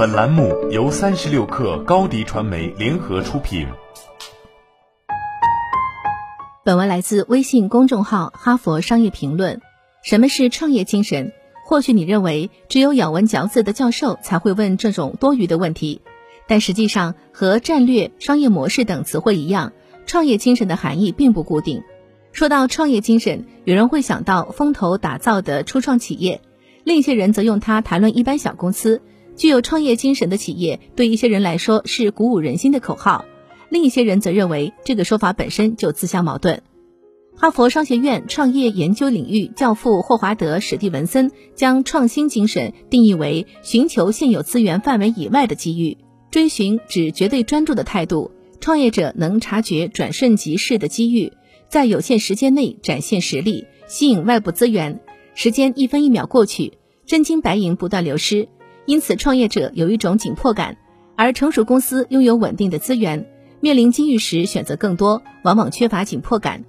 本栏目由三十六氪高低传媒联合出品。本文来自微信公众号《哈佛商业评论》。什么是创业精神？或许你认为只有咬文嚼字的教授才会问这种多余的问题，但实际上和战略、商业模式等词汇一样，创业精神的含义并不固定。说到创业精神，有人会想到风投打造的初创企业，另一些人则用它谈论一般小公司。具有创业精神的企业，对一些人来说是鼓舞人心的口号，另一些人则认为这个说法本身就自相矛盾。哈佛商学院创业研究领域教父霍华德·史蒂文森将创新精神定义为寻求现有资源范围以外的机遇，追寻只绝对专注的态度。创业者能察觉转瞬即逝的机遇，在有限时间内展现实力，吸引外部资源。时间一分一秒过去，真金白银不断流失，因此创业者有一种紧迫感，而成熟公司拥有稳定的资源，面临机遇时选择更多，往往缺乏紧迫感。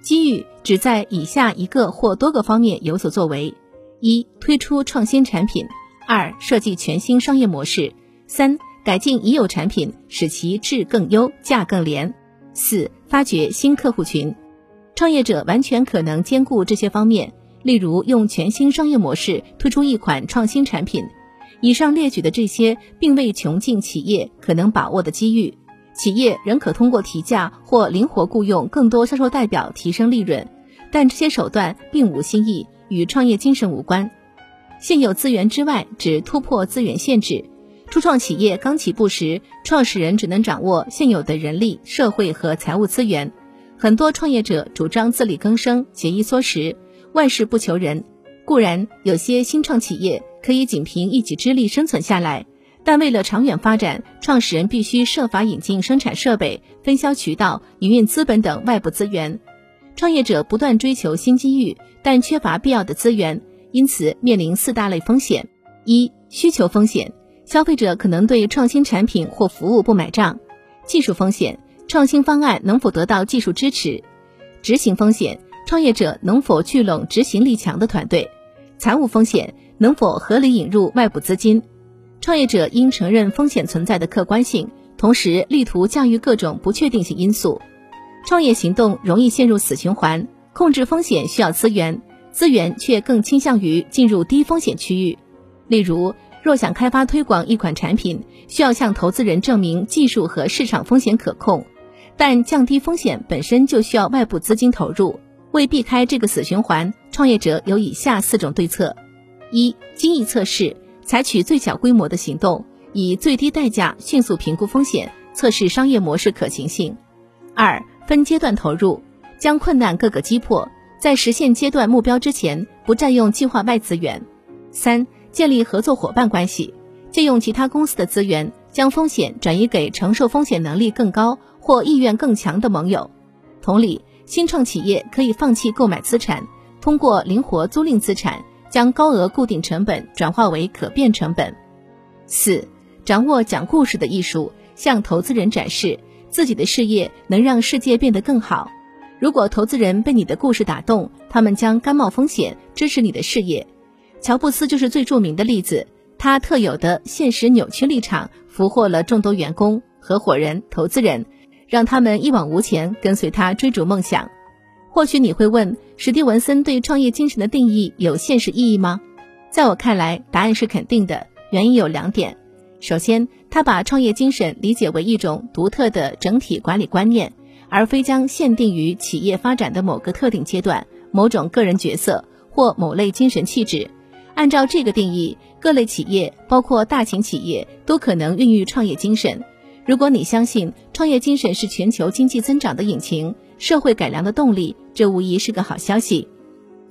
机遇只在以下一个或多个方面有所作为：一、推出创新产品；二、设计全新商业模式；三、改进已有产品，使其质更优、价更廉；四、发掘新客户群。创业者完全可能兼顾这些方面，例如用全新商业模式推出一款创新产品。以上列举的这些，并未穷尽企业可能把握的机遇。企业仍可通过提价或灵活雇佣更多销售代表提升利润，但这些手段并无新意，与创业精神无关。现有资源之外，只突破资源限制。初创企业刚起步时，创始人只能掌握现有的人力、社会和财务资源。很多创业者主张自力更生、节衣缩食，万事不求人。固然，有些新创企业可以仅凭一己之力生存下来。但为了长远发展，创始人必须设法引进生产设备、分销渠道、营运资本等外部资源。创业者不断追求新机遇，但缺乏必要的资源，因此面临四大类风险：一、需求风险，消费者可能对创新产品或服务不买账；技术风险，创新方案能否得到技术支持；执行风险，创业者能否聚拢执行力强的团队；财务风险，能否合理引入外部资金。创业者应承认风险存在的客观性，同时力图驾驭各种不确定性因素。创业行动容易陷入死循环，控制风险需要资源，资源却更倾向于进入低风险区域。例如，若想开发推广一款产品，需要向投资人证明技术和市场风险可控，但降低风险本身就需要外部资金投入。为避开这个死循环，创业者有以下四种对策：一、精益测试。采取最小规模的行动，以最低代价迅速评估风险，测试商业模式可行性。二、分阶段投入，将困难各个击破，在实现阶段目标之前，不占用计划外资源。三、建立合作伙伴关系，借用其他公司的资源，将风险转移给承受风险能力更高或意愿更强的盟友。同理，新创企业可以放弃购买资产，通过灵活租赁资产。将高额固定成本转化为可变成本。四、掌握讲故事的艺术，向投资人展示自己的事业能让世界变得更好。如果投资人被你的故事打动，他们将甘冒风险支持你的事业。乔布斯就是最著名的例子，他特有的现实扭曲立场俘获了众多员工、合伙人、投资人，让他们一往无前跟随他追逐梦想。或许你会问，史蒂文森对创业精神的定义有现实意义吗？在我看来，答案是肯定的。原因有两点：首先，他把创业精神理解为一种独特的整体管理观念，而非将限定于企业发展的某个特定阶段、某种个人角色或某类精神气质。按照这个定义，各类企业，包括大型企业，都可能孕育创业精神。如果你相信创业精神是全球经济增长的引擎，社会改良的动力，这无疑是个好消息。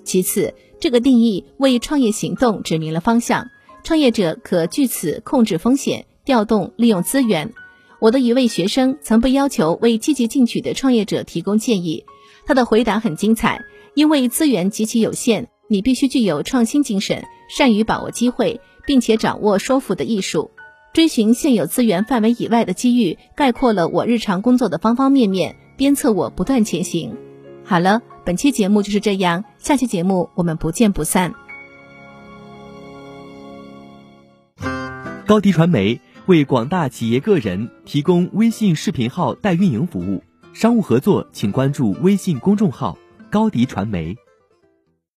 其次，这个定义为创业行动指明了方向，创业者可据此控制风险、调动利用资源。我的一位学生曾被要求为积极进取的创业者提供建议，他的回答很精彩：因为资源极其有限，你必须具有创新精神，善于把握机会，并且掌握说服的艺术。追寻现有资源范围以外的机遇，概括了我日常工作的方方面面。鞭策我不断前行。好了，本期节目就是这样，下期节目我们不见不散。高迪传媒为广大企业个人提供微信视频号代运营服务，商务合作请关注微信公众号“高迪传媒”。